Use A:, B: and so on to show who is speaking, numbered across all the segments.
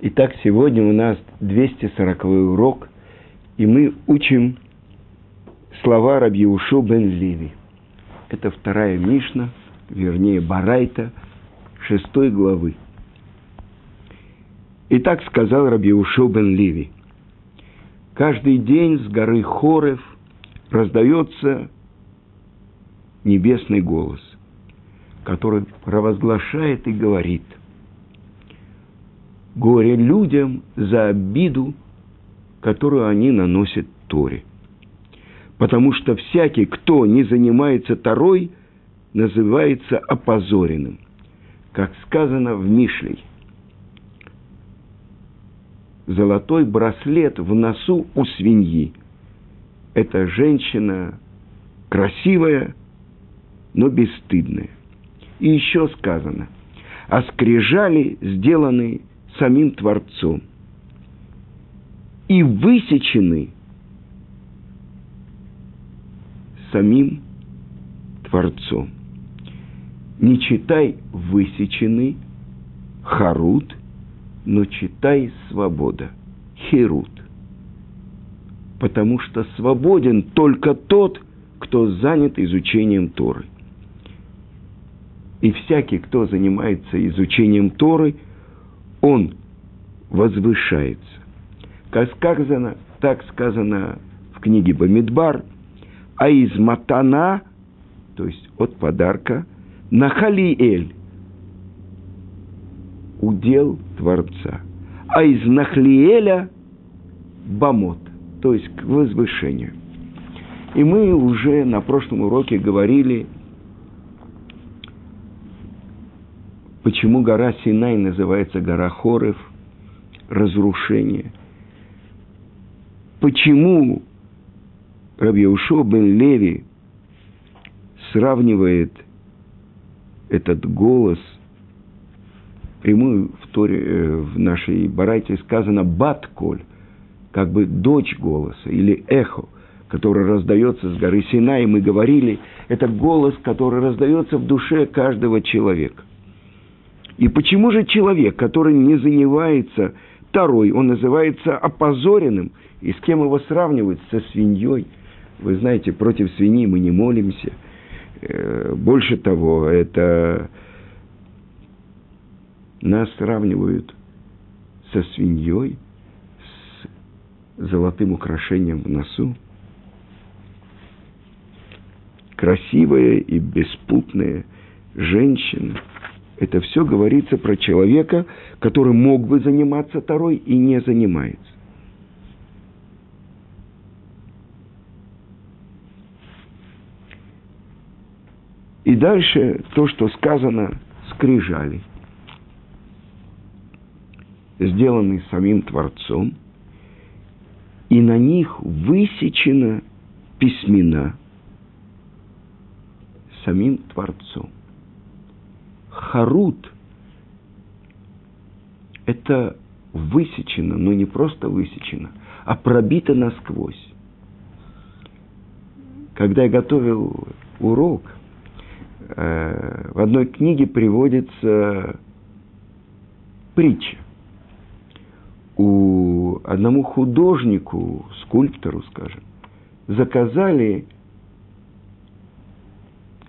A: Итак, сегодня у нас 240 урок, и мы учим слова Рабиушу бен Ливи. Это вторая Мишна, вернее Барайта, шестой главы. И так сказал Рабиушу бен Ливи. Каждый день с горы Хорев раздается небесный голос, который провозглашает и говорит – горе людям за обиду, которую они наносят Торе. Потому что всякий, кто не занимается Торой, называется опозоренным, как сказано в Мишлей. Золотой браслет в носу у свиньи. Эта женщина красивая, но бесстыдная. И еще сказано, а скрижали сделаны самим Творцом и высечены самим Творцом. Не читай высечены, харут, но читай свобода, херут. Потому что свободен только тот, кто занят изучением Торы. И всякий, кто занимается изучением Торы – он возвышается. Как сказано, так сказано в книге Бамидбар, а из матана, то есть от подарка, нахалиэль, удел Творца, а из нахлиэля бамот, то есть к возвышению. И мы уже на прошлом уроке говорили – Почему гора Синай называется гора Хорев, разрушение? Почему Рабьяушо бен Леви сравнивает этот голос, прямую в, Торе, э, в нашей барайте сказано «бат-коль», как бы дочь голоса или эхо, которое раздается с горы Синай, и мы говорили, это голос, который раздается в душе каждого человека. И почему же человек, который не занимается второй, он называется опозоренным, и с кем его сравнивают? Со свиньей. Вы знаете, против свиньи мы не молимся. Э, больше того, это нас сравнивают со свиньей, с золотым украшением в носу. Красивая и беспутная женщина – это все говорится про человека, который мог бы заниматься Тарой и не занимается. И дальше то, что сказано, скрижали, сделаны самим Творцом, и на них высечена письмена самим Творцом харут – это высечено, но не просто высечено, а пробито насквозь. Когда я готовил урок, э, в одной книге приводится притча. У одному художнику, скульптору, скажем, заказали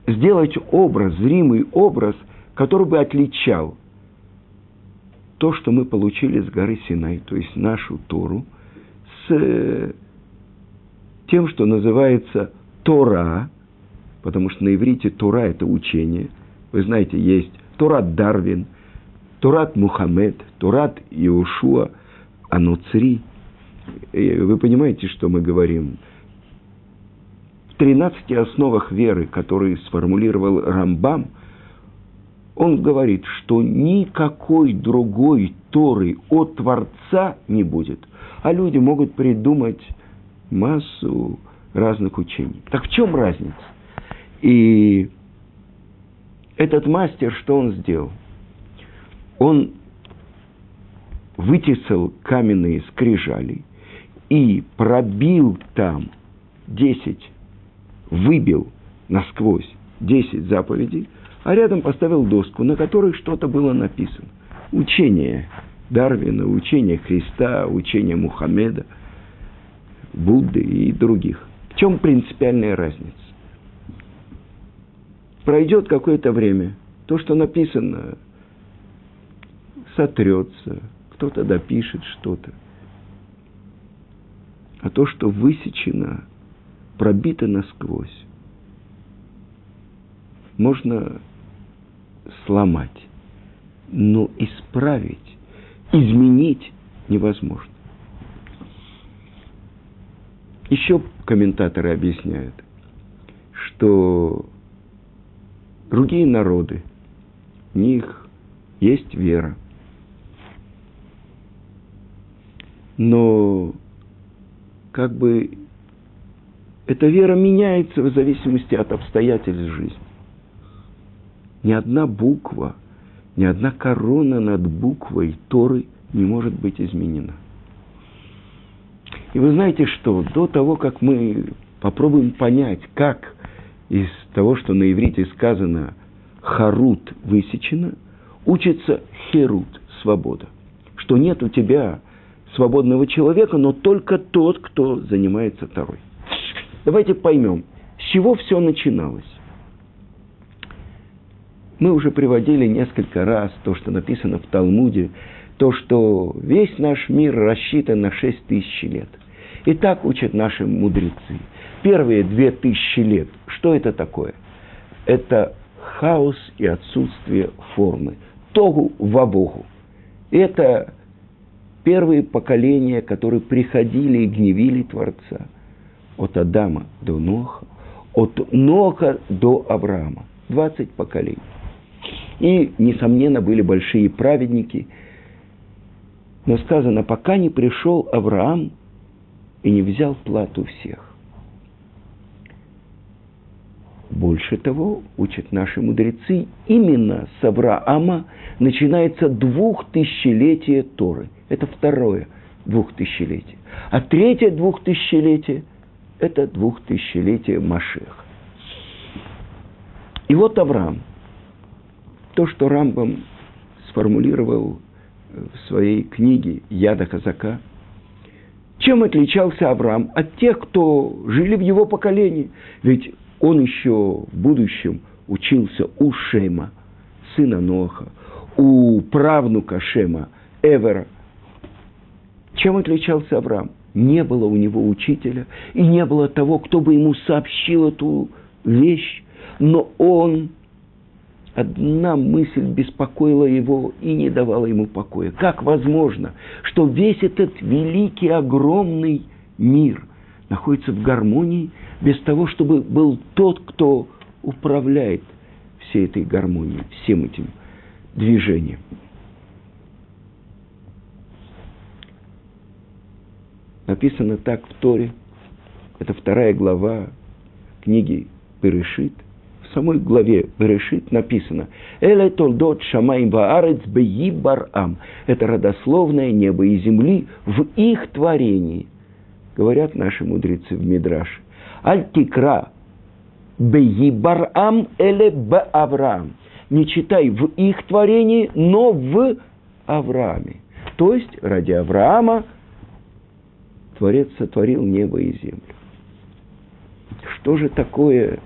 A: сделать образ, зримый образ – который бы отличал то, что мы получили с горы Синай, то есть нашу Тору, с э, тем, что называется Тора, потому что на иврите Тора – это учение. Вы знаете, есть Торат Дарвин, Торат Мухаммед, Торат Иошуа, Ануцри. Вы понимаете, что мы говорим? В 13 основах веры, которые сформулировал Рамбам – он говорит, что никакой другой Торы от Творца не будет. А люди могут придумать массу разных учений. Так в чем разница? И этот мастер, что он сделал? Он вытесал каменные скрижали и пробил там десять, выбил насквозь десять заповедей – а рядом поставил доску, на которой что-то было написано. Учение Дарвина, учение Христа, учение Мухаммеда, Будды и других. В чем принципиальная разница? Пройдет какое-то время, то, что написано, сотрется, кто-то допишет что-то. А то, что высечено, пробито насквозь, можно сломать, но исправить, изменить невозможно. Еще комментаторы объясняют, что другие народы, у них есть вера. Но как бы эта вера меняется в зависимости от обстоятельств жизни. Ни одна буква, ни одна корона над буквой Торы не может быть изменена. И вы знаете что, до того, как мы попробуем понять, как из того, что на иврите сказано «харут» высечено, учится «херут» – свобода. Что нет у тебя свободного человека, но только тот, кто занимается Торой. Давайте поймем, с чего все начиналось. Мы уже приводили несколько раз то, что написано в Талмуде, то, что весь наш мир рассчитан на 6 тысяч лет. И так учат наши мудрецы. Первые две тысячи лет, что это такое? Это хаос и отсутствие формы. Тогу во Богу. Это первые поколения, которые приходили и гневили Творца. От Адама до Ноха, от Ноха до Авраама. 20 поколений. И, несомненно, были большие праведники. Но сказано, пока не пришел Авраам и не взял плату всех. Больше того, учат наши мудрецы, именно с Авраама начинается двухтысячелетие Торы. Это второе двухтысячелетие. А третье двухтысячелетие – это двухтысячелетие Машеха. И вот Авраам – то, что Рамбам сформулировал в своей книге «Яда казака», чем отличался Авраам от тех, кто жили в его поколении? Ведь он еще в будущем учился у Шема, сына Ноха, у правнука Шема, Эвера. Чем отличался Авраам? Не было у него учителя, и не было того, кто бы ему сообщил эту вещь, но он Одна мысль беспокоила его и не давала ему покоя. Как возможно, что весь этот великий, огромный мир находится в гармонии без того, чтобы был тот, кто управляет всей этой гармонией, всем этим движением. Написано так в Торе, это вторая глава книги Перешит – самой главе Берешит написано «Эле толдот шамаим ваарец беибарам» – это родословное небо и земли в их творении. Говорят наши мудрецы в Мидраше. «Аль-тикра беибарам эле беавраам» – не читай в их творении, но в Аврааме. То есть ради Авраама Творец сотворил небо и землю. Что же такое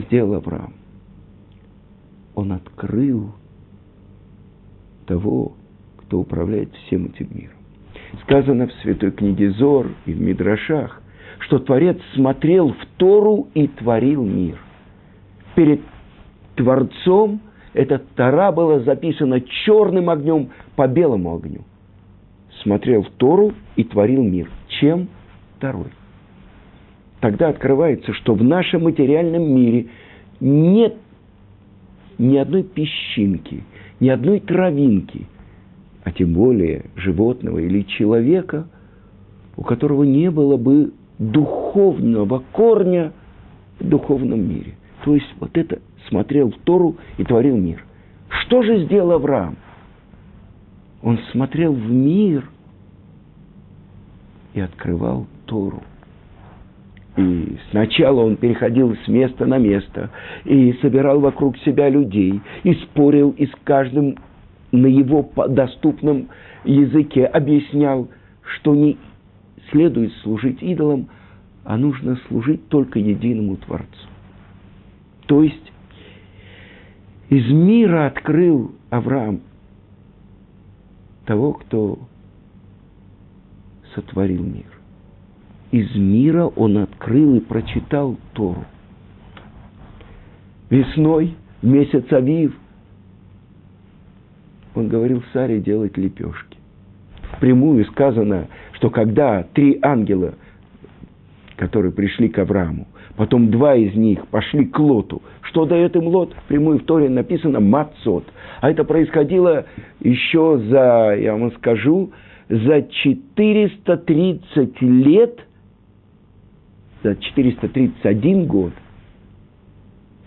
A: сделал Авраам? Он открыл того, кто управляет всем этим миром. Сказано в Святой книге Зор и в Мидрашах, что Творец смотрел в Тору и творил мир. Перед Творцом эта Тора была записана черным огнем по белому огню. Смотрел в Тору и творил мир. Чем? Второй тогда открывается, что в нашем материальном мире нет ни одной песчинки, ни одной травинки, а тем более животного или человека, у которого не было бы духовного корня в духовном мире. То есть вот это смотрел в Тору и творил мир. Что же сделал Авраам? Он смотрел в мир и открывал Тору. И сначала он переходил с места на место и собирал вокруг себя людей, и спорил и с каждым на его доступном языке объяснял, что не следует служить идолам, а нужно служить только единому Творцу. То есть из мира открыл Авраам того, кто сотворил мир. Из мира он открыл и прочитал Тору. Весной, в месяц Авив, он говорил Саре делать лепешки. Впрямую сказано, что когда три ангела, которые пришли к Аврааму, потом два из них пошли к Лоту, что дает им Лот? Впрямую в Торе написано «мацот». А это происходило еще за, я вам скажу, за 430 лет, за 431 год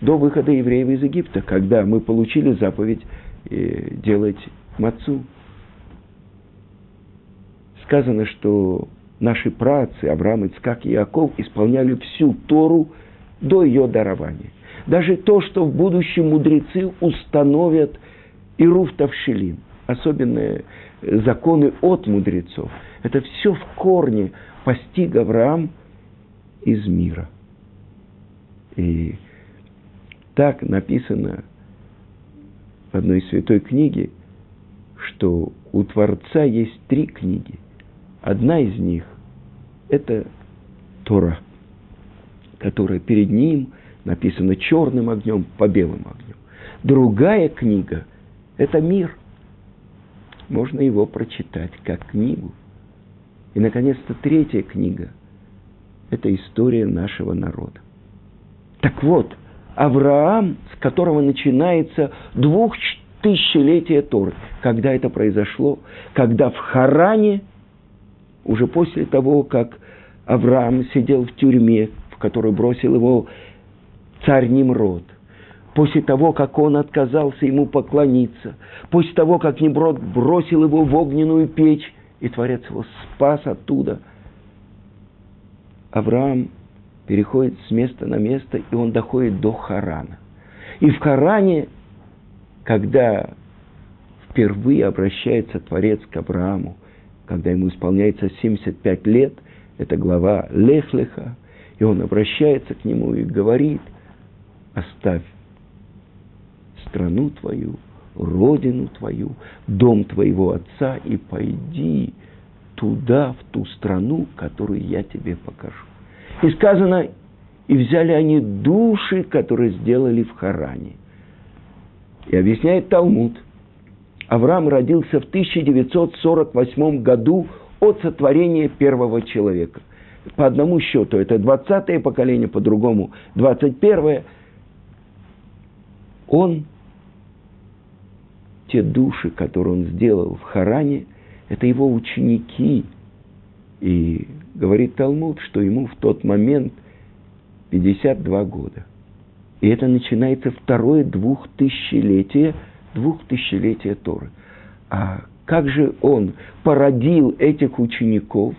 A: до выхода евреев из Египта, когда мы получили заповедь э, делать мацу. Сказано, что наши працы, Авраам, Ицкак и Яков, исполняли всю Тору до ее дарования. Даже то, что в будущем мудрецы установят Ируф Тавшилим, особенные законы от мудрецов, это все в корне постиг Авраам из мира. И так написано в одной святой книге, что у Творца есть три книги. Одна из них – это Тора, которая перед ним написана черным огнем по белым огнем. Другая книга – это мир. Можно его прочитать как книгу. И, наконец-то, третья книга – это история нашего народа. Так вот, Авраам, с которого начинается двухтысячелетие Торы. Когда это произошло? Когда в Харане, уже после того, как Авраам сидел в тюрьме, в которую бросил его царь Немрод, после того, как он отказался ему поклониться, после того, как Немрод бросил его в огненную печь, и Творец его спас оттуда, Авраам переходит с места на место, и он доходит до Харана. И в Харане, когда впервые обращается Творец к Аврааму, когда ему исполняется 75 лет, это глава Лехлеха, и он обращается к нему и говорит, оставь страну твою, родину твою, дом твоего отца и пойди туда, в ту страну, которую я тебе покажу. И сказано, и взяли они души, которые сделали в Харане. И объясняет Талмуд. Авраам родился в 1948 году от сотворения первого человека. По одному счету это 20-е поколение, по другому 21-е. Он, те души, которые он сделал в Харане, это его ученики. И говорит Талмуд, что ему в тот момент 52 года. И это начинается второе двухтысячелетие, двухтысячелетие Торы. А как же он породил этих учеников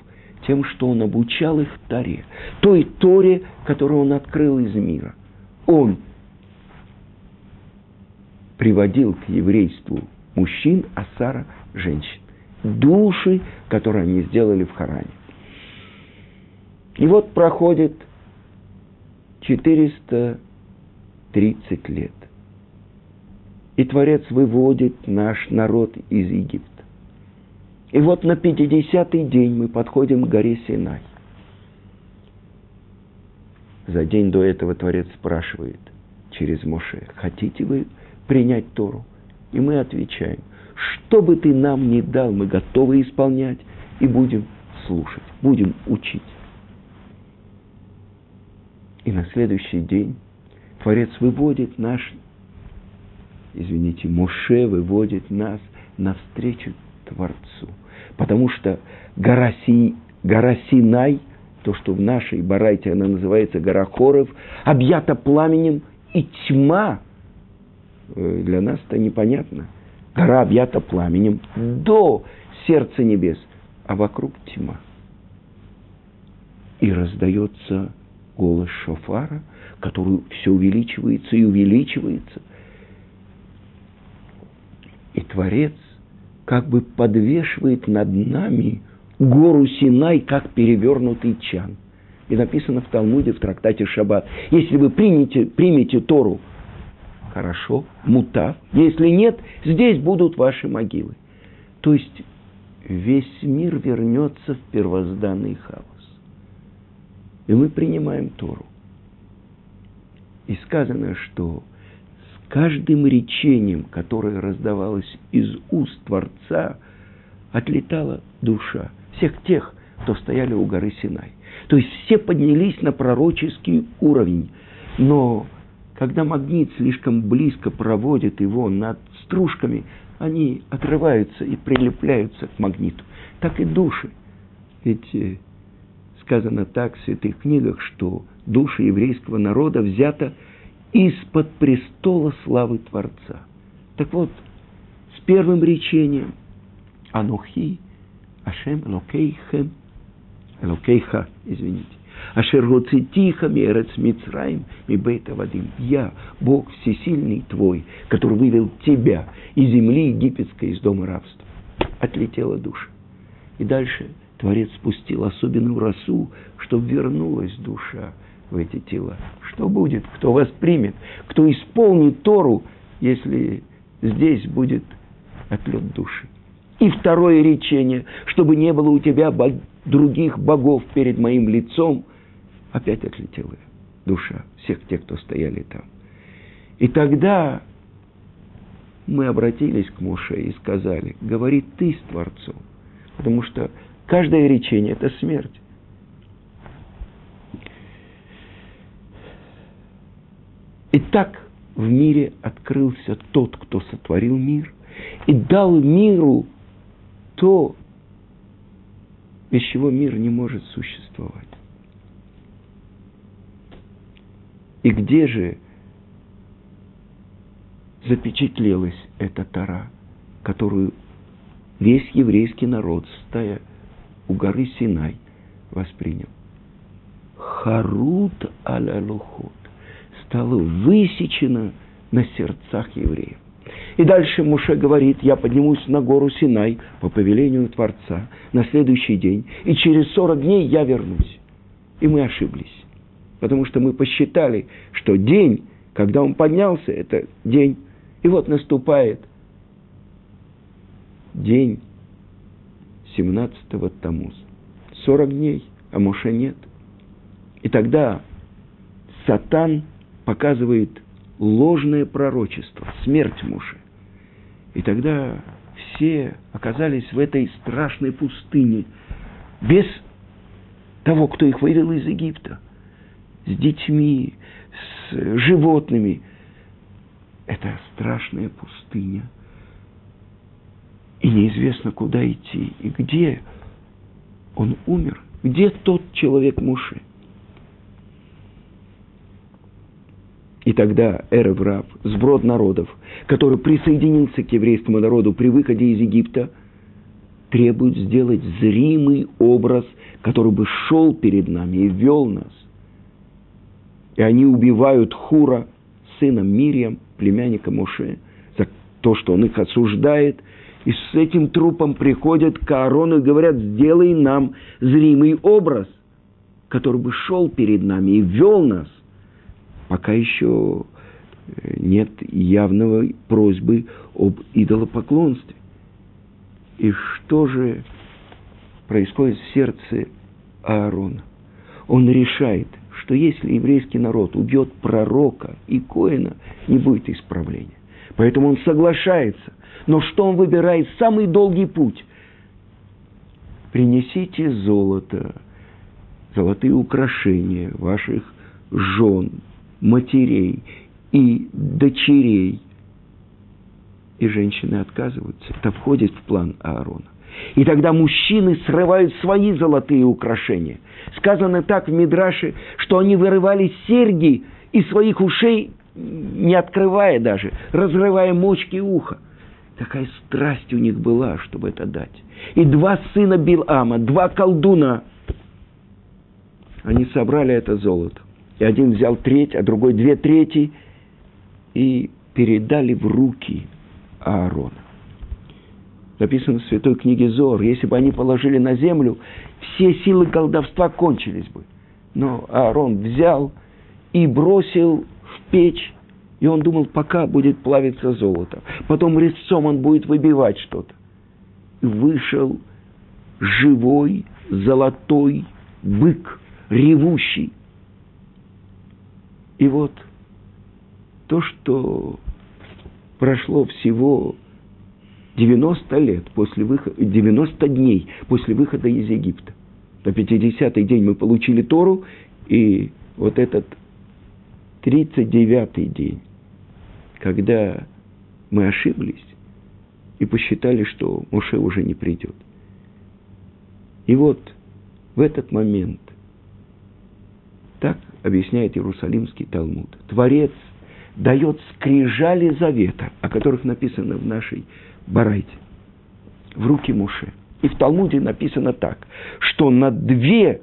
A: тем, что он обучал их Торе, той Торе, которую он открыл из мира. Он приводил к еврейству мужчин, а Сара – женщин. Души, которые они сделали в Харане. И вот проходит 430 лет. И Творец выводит наш народ из Египта. И вот на 50-й день мы подходим к горе Синай. За день до этого Творец спрашивает через Моше, хотите вы принять Тору? И мы отвечаем, что бы ты нам ни дал, мы готовы исполнять и будем слушать, будем учить. И на следующий день Творец выводит наш, извините, Моше выводит нас навстречу Творцу. Потому что гора, Си, гора Синай, то, что в нашей Барайте она называется гора Хоров, объята пламенем, и тьма, э, для нас это непонятно. Гора объята пламенем до сердца небес, а вокруг тьма. И раздается голос шофара, который все увеличивается и увеличивается. И Творец – как бы подвешивает над нами гору Синай, как перевернутый чан. И написано в Талмуде, в трактате Шаббат. Если вы примете, примете Тору, хорошо, мутав. Если нет, здесь будут ваши могилы. То есть весь мир вернется в первозданный хаос. И мы принимаем Тору. И сказано, что с каждым речением, которое раздавалось из уст Творца, отлетала душа всех тех, кто стояли у горы Синай. То есть все поднялись на пророческий уровень. Но когда магнит слишком близко проводит его над стружками, они отрываются и прилепляются к магниту. Так и души. Ведь э, сказано так в святых книгах, что душа еврейского народа взята из-под престола славы Творца. Так вот, с первым речением Анухи, Ашем Элокейхем, Элокейха, извините, Ашер тихо мерец Мицраим и бейта Вадим. Я, Бог всесильный твой, который вывел тебя из земли египетской, из дома рабства. Отлетела душа. И дальше Творец спустил особенную росу, чтобы вернулась душа в эти тела. Что будет? Кто вас примет? Кто исполнит Тору, если здесь будет отлет души? И второе речение, чтобы не было у тебя других богов перед моим лицом, опять отлетела душа всех тех, кто стояли там. И тогда мы обратились к Муше и сказали, говори ты с Творцом, потому что каждое речение – это смерть. И так в мире открылся тот, кто сотворил мир, и дал миру то, без чего мир не может существовать. И где же запечатлелась эта Тара, которую весь еврейский народ, стоя у горы Синай, воспринял? Харут аля лухот стало высечено на сердцах евреев. И дальше Муше говорит, я поднимусь на гору Синай по повелению Творца на следующий день, и через 40 дней я вернусь. И мы ошиблись потому что мы посчитали, что день, когда он поднялся, это день. И вот наступает день 17-го Тамуз. 40 дней, а Моше нет. И тогда Сатан показывает ложное пророчество, смерть Муши. И тогда все оказались в этой страшной пустыне, без того, кто их вывел из Египта – с детьми, с животными. Это страшная пустыня. И неизвестно, куда идти и где он умер. Где тот человек Муши? И тогда Эрев сброд народов, который присоединился к еврейскому народу при выходе из Египта, требует сделать зримый образ, который бы шел перед нами и вел нас и они убивают Хура, сына Мириам, племянника Моше, за то, что он их осуждает. И с этим трупом приходят к Аарону и говорят, сделай нам зримый образ, который бы шел перед нами и вел нас, пока еще э, нет явного просьбы об идолопоклонстве. И что же происходит в сердце Аарона? Он решает, что если еврейский народ убьет пророка и коина, не будет исправления. Поэтому он соглашается. Но что он выбирает? Самый долгий путь. Принесите золото, золотые украшения ваших жен, матерей и дочерей. И женщины отказываются. Это входит в план Аарона. И тогда мужчины срывают свои золотые украшения. Сказано так в Мидраше, что они вырывали серьги из своих ушей, не открывая даже, разрывая мочки уха. Такая страсть у них была, чтобы это дать. И два сына Билама, два колдуна, они собрали это золото. И один взял треть, а другой две трети, и передали в руки Аарона. Написано в Святой книге Зор, если бы они положили на землю, все силы колдовства кончились бы. Но Аарон взял и бросил в печь, и он думал, пока будет плавиться золото. Потом резцом он будет выбивать что-то. И вышел живой золотой бык, ревущий. И вот то, что прошло всего 90 лет после выхода, 90 дней после выхода из Египта. На 50-й день мы получили Тору, и вот этот 39-й день, когда мы ошиблись и посчитали, что Муше уже не придет. И вот в этот момент, так объясняет Иерусалимский Талмуд, Творец дает скрижали завета, о которых написано в нашей Барайте, в руки Муше. И в Талмуде написано так, что на две,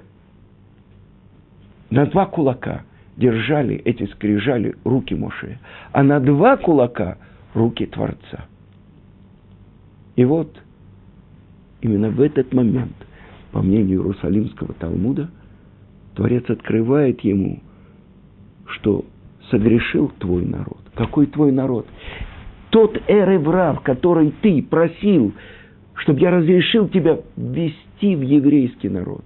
A: на два кулака держали эти скрижали руки Муше, а на два кулака руки Творца. И вот именно в этот момент, по мнению Иерусалимского Талмуда, Творец открывает ему, что согрешил твой народ. Какой твой народ? Тот эреврав, который ты просил, чтобы я разрешил тебя ввести в еврейский народ.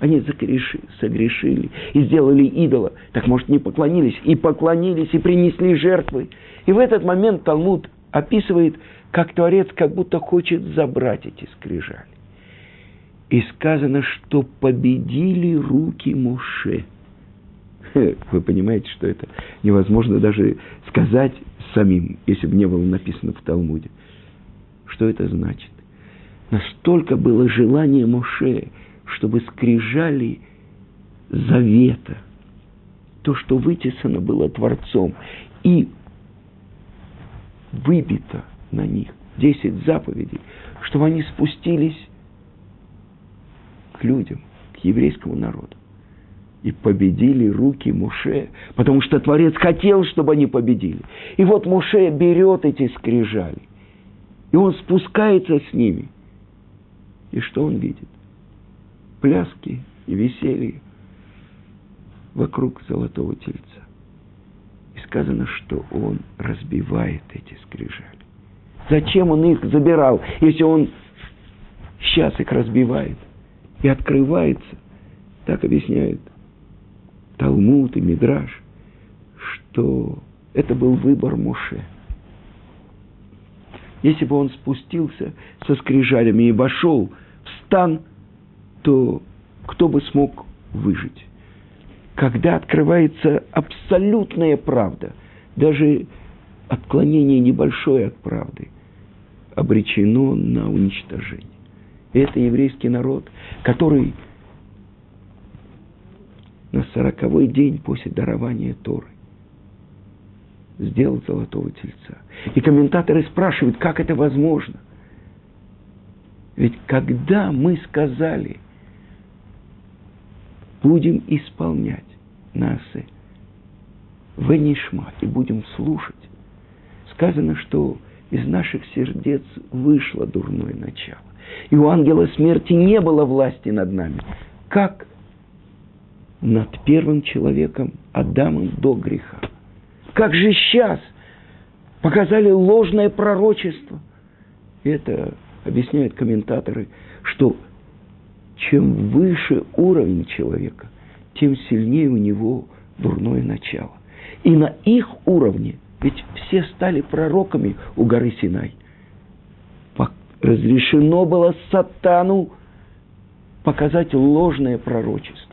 A: Они закреши, согрешили и сделали идола. Так, может, не поклонились? И поклонились, и принесли жертвы. И в этот момент Талмуд описывает, как Творец как будто хочет забрать эти скрижали. И сказано, что победили руки Муше – Вы понимаете, что это невозможно даже сказать самим, если бы не было написано в Талмуде. Что это значит? Настолько было желание Моше, чтобы скрижали завета, то, что вытесано было Творцом, и выбито на них десять заповедей, чтобы они спустились к людям, к еврейскому народу и победили руки Муше, потому что Творец хотел, чтобы они победили. И вот Муше берет эти скрижали, и он спускается с ними. И что он видит? Пляски и веселье вокруг золотого тельца. И сказано, что он разбивает эти скрижали. Зачем он их забирал, если он сейчас их разбивает и открывается? Так объясняет Талмуд и Мидраш, что это был выбор Моше. Если бы он спустился со скрижалями и вошел в стан, то кто бы смог выжить? Когда открывается абсолютная правда, даже отклонение небольшое от правды, обречено на уничтожение. Это еврейский народ, который на сороковой день после дарования Торы сделал золотого тельца. И комментаторы спрашивают, как это возможно? Ведь когда мы сказали, будем исполнять насы Венишма и будем слушать, сказано, что из наших сердец вышло дурное начало. И у ангела смерти не было власти над нами. Как над первым человеком, Адамом, до греха. Как же сейчас показали ложное пророчество. Это объясняют комментаторы, что чем выше уровень человека, тем сильнее у него дурное начало. И на их уровне, ведь все стали пророками у горы Синай, разрешено было сатану показать ложное пророчество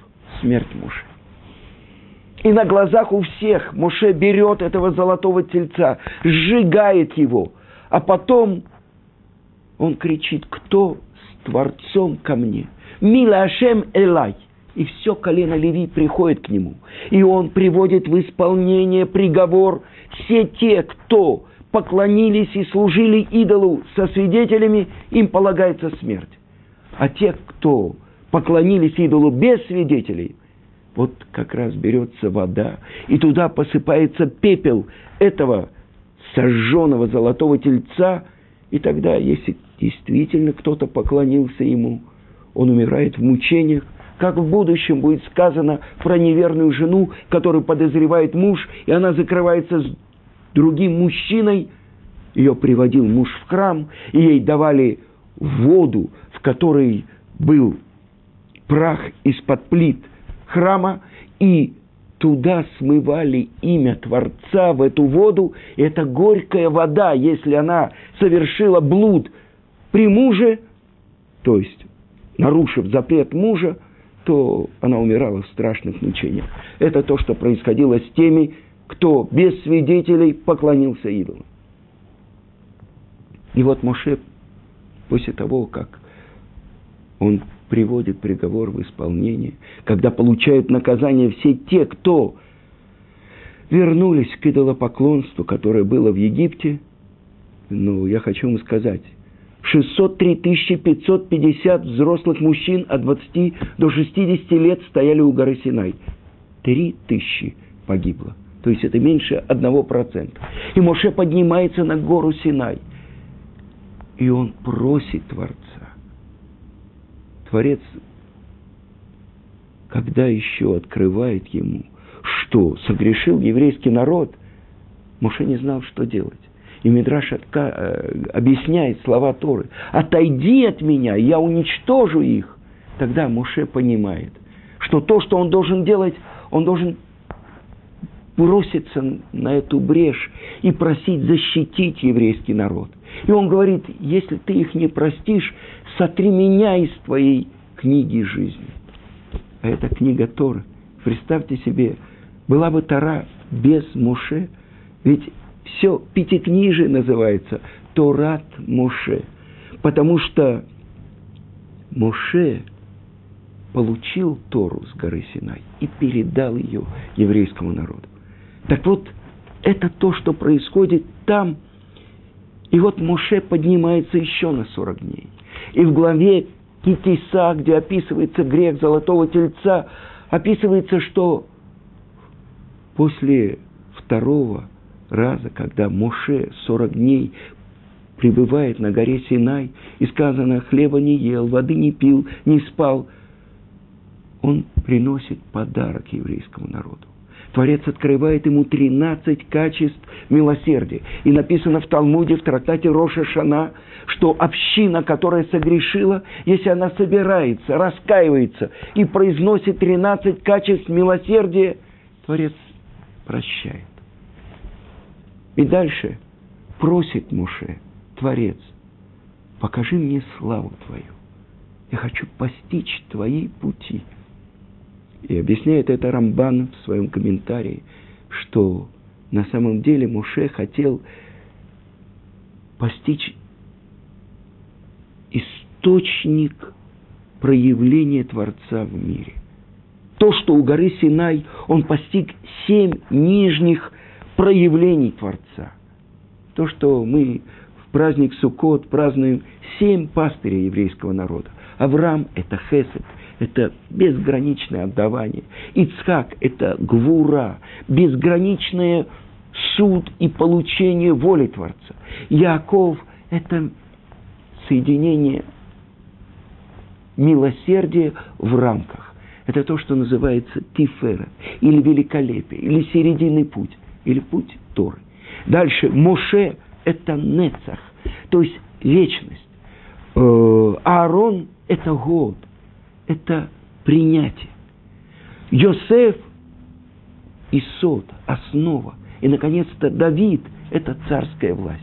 A: смерть Муше. И на глазах у всех Муше берет этого золотого тельца, сжигает его, а потом он кричит, кто с Творцом ко мне? Мила Ашем Элай. И все колено Леви приходит к нему. И он приводит в исполнение приговор. Все те, кто поклонились и служили идолу со свидетелями, им полагается смерть. А те, кто поклонились идолу без свидетелей, вот как раз берется вода, и туда посыпается пепел этого сожженного золотого тельца, И тогда, если действительно кто-то поклонился ему, он умирает в мучениях, как в будущем будет сказано про неверную жену, которую подозревает муж, и она закрывается с другим мужчиной. Ее приводил муж в храм, и ей давали воду, в которой был прах из-под плит храма, и туда смывали имя Творца в эту воду. Это горькая вода, если она совершила блуд при муже, то есть нарушив запрет мужа, то она умирала в страшных мучениях. Это то, что происходило с теми, кто без свидетелей поклонился идолам. И вот Моше, после того, как он приводит приговор в исполнение, когда получают наказание все те, кто вернулись к идолопоклонству, которое было в Египте, ну, я хочу вам сказать, 603 550 взрослых мужчин от 20 до 60 лет стояли у горы Синай. Три тысячи погибло. То есть это меньше одного процента. И Моше поднимается на гору Синай. И он просит Творца. Творец, когда еще открывает ему, что согрешил еврейский народ, Моше не знал, что делать. И Мидраш отка, э, объясняет слова Торы. «Отойди от меня, я уничтожу их». Тогда Муше понимает, что то, что он должен делать, он должен броситься на эту брешь и просить защитить еврейский народ. И он говорит, если ты их не простишь, сотри меня из твоей книги жизни. А это книга Торы. Представьте себе, была бы Тора без Муше, ведь все пятикнижие называется Торат Моше. Потому что Моше получил Тору с горы Синай и передал ее еврейскому народу. Так вот, это то, что происходит там. И вот Моше поднимается еще на 40 дней. И в главе Китиса, где описывается грех золотого тельца, описывается, что после второго раза, когда Моше 40 дней пребывает на горе Синай, и сказано, хлеба не ел, воды не пил, не спал, он приносит подарок еврейскому народу. Творец открывает ему 13 качеств милосердия. И написано в Талмуде, в трактате Роша Шана, что община, которая согрешила, если она собирается, раскаивается и произносит 13 качеств милосердия, Творец прощает. И дальше просит Муше, Творец, покажи мне славу Твою. Я хочу постичь Твои пути. И объясняет это Рамбан в своем комментарии, что на самом деле Муше хотел постичь источник проявления Творца в мире. То, что у горы Синай он постиг семь нижних проявлений Творца. То, что мы в праздник Суккот празднуем семь пастырей еврейского народа. Авраам – это хесед, это безграничное отдавание. Ицхак – это гвура, безграничное суд и получение воли Творца. Яков – это соединение милосердия в рамках. Это то, что называется тифера, или великолепие, или серединный путь или путь Торы. Дальше Моше – это Нецах, то есть вечность. Э, Аарон – это год, это принятие. Йосеф – Исот, основа. И, наконец-то, Давид – это царская власть.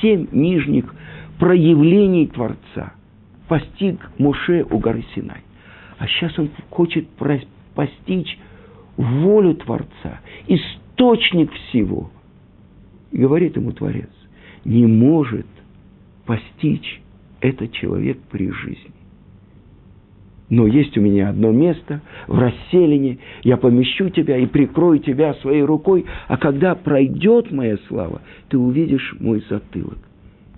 A: Семь нижних проявлений Творца постиг Моше у горы Синай. А сейчас он хочет постичь волю Творца, источник всего. И говорит ему Творец, не может постичь этот человек при жизни. Но есть у меня одно место в расселине, я помещу тебя и прикрою тебя своей рукой, а когда пройдет моя слава, ты увидишь мой затылок.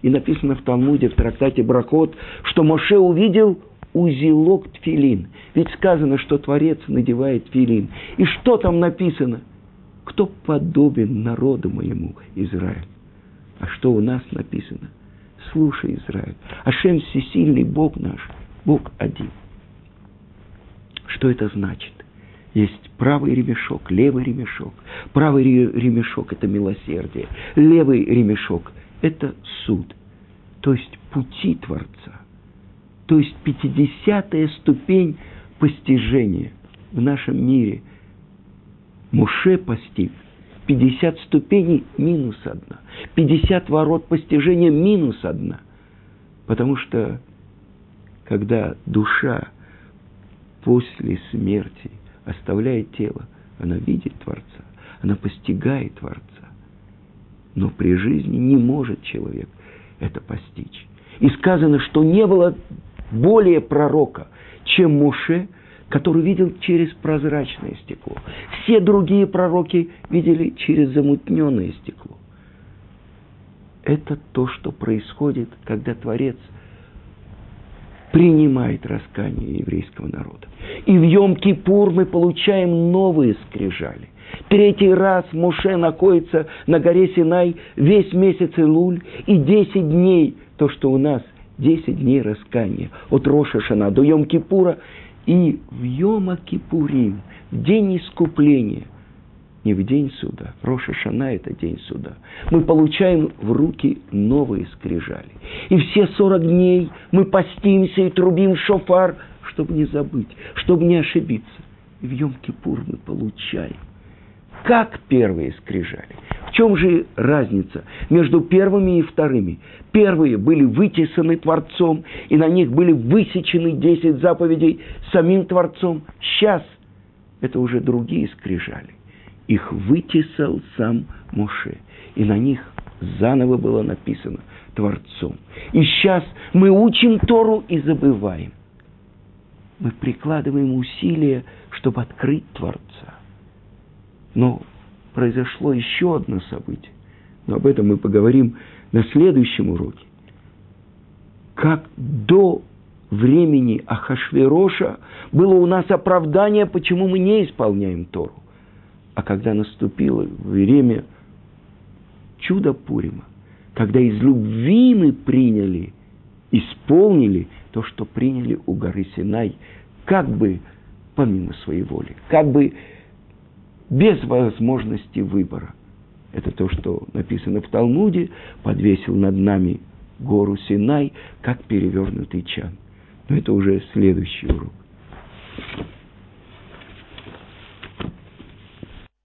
A: И написано в Талмуде, в трактате Брахот, что Моше увидел узелок тфилин. Ведь сказано, что Творец надевает тфилин. И что там написано – кто подобен народу моему, Израиль? А что у нас написано? слушай, Израиль, Ашем всесильный Бог наш, Бог один. Что это значит? Есть правый ремешок, левый ремешок. Правый ремешок – это милосердие. Левый ремешок – это суд. То есть пути Творца. То есть пятидесятая ступень постижения в нашем мире. Муше постиг 50 ступеней минус одна. 50 ворот постижения минус одна. Потому что когда душа после смерти оставляет тело, она видит Творца, она постигает Творца. Но при жизни не может человек это постичь. И сказано, что не было более пророка, чем Муше, который видел через прозрачное стекло. Все другие пророки видели через замутненное стекло. Это то, что происходит, когда Творец принимает раскаяние еврейского народа. И в Йом-Кипур мы получаем новые скрижали. Третий раз Моше находится на горе Синай весь месяц Илуль и десять дней, то, что у нас десять дней раскаяния, от Роша Шана до Йом-Кипура, и в Йома Кипурим, в день искупления, не в день суда, Роша Шана – это день суда, мы получаем в руки новые скрижали. И все сорок дней мы постимся и трубим шофар, чтобы не забыть, чтобы не ошибиться. И в Йом-Кипур мы получаем как первые скрижали. В чем же разница между первыми и вторыми? Первые были вытесаны Творцом, и на них были высечены десять заповедей самим Творцом. Сейчас это уже другие скрижали. Их вытесал сам Моше, и на них заново было написано Творцом. И сейчас мы учим Тору и забываем. Мы прикладываем усилия, чтобы открыть Творца. Но произошло еще одно событие. Но об этом мы поговорим на следующем уроке. Как до времени Ахашвероша было у нас оправдание, почему мы не исполняем Тору. А когда наступило время чуда Пурима, когда из любви мы приняли, исполнили то, что приняли у горы Синай, как бы помимо своей воли, как бы без возможности выбора. Это то, что написано в Талмуде, подвесил над нами гору Синай, как перевернутый чан. Но это уже следующий урок.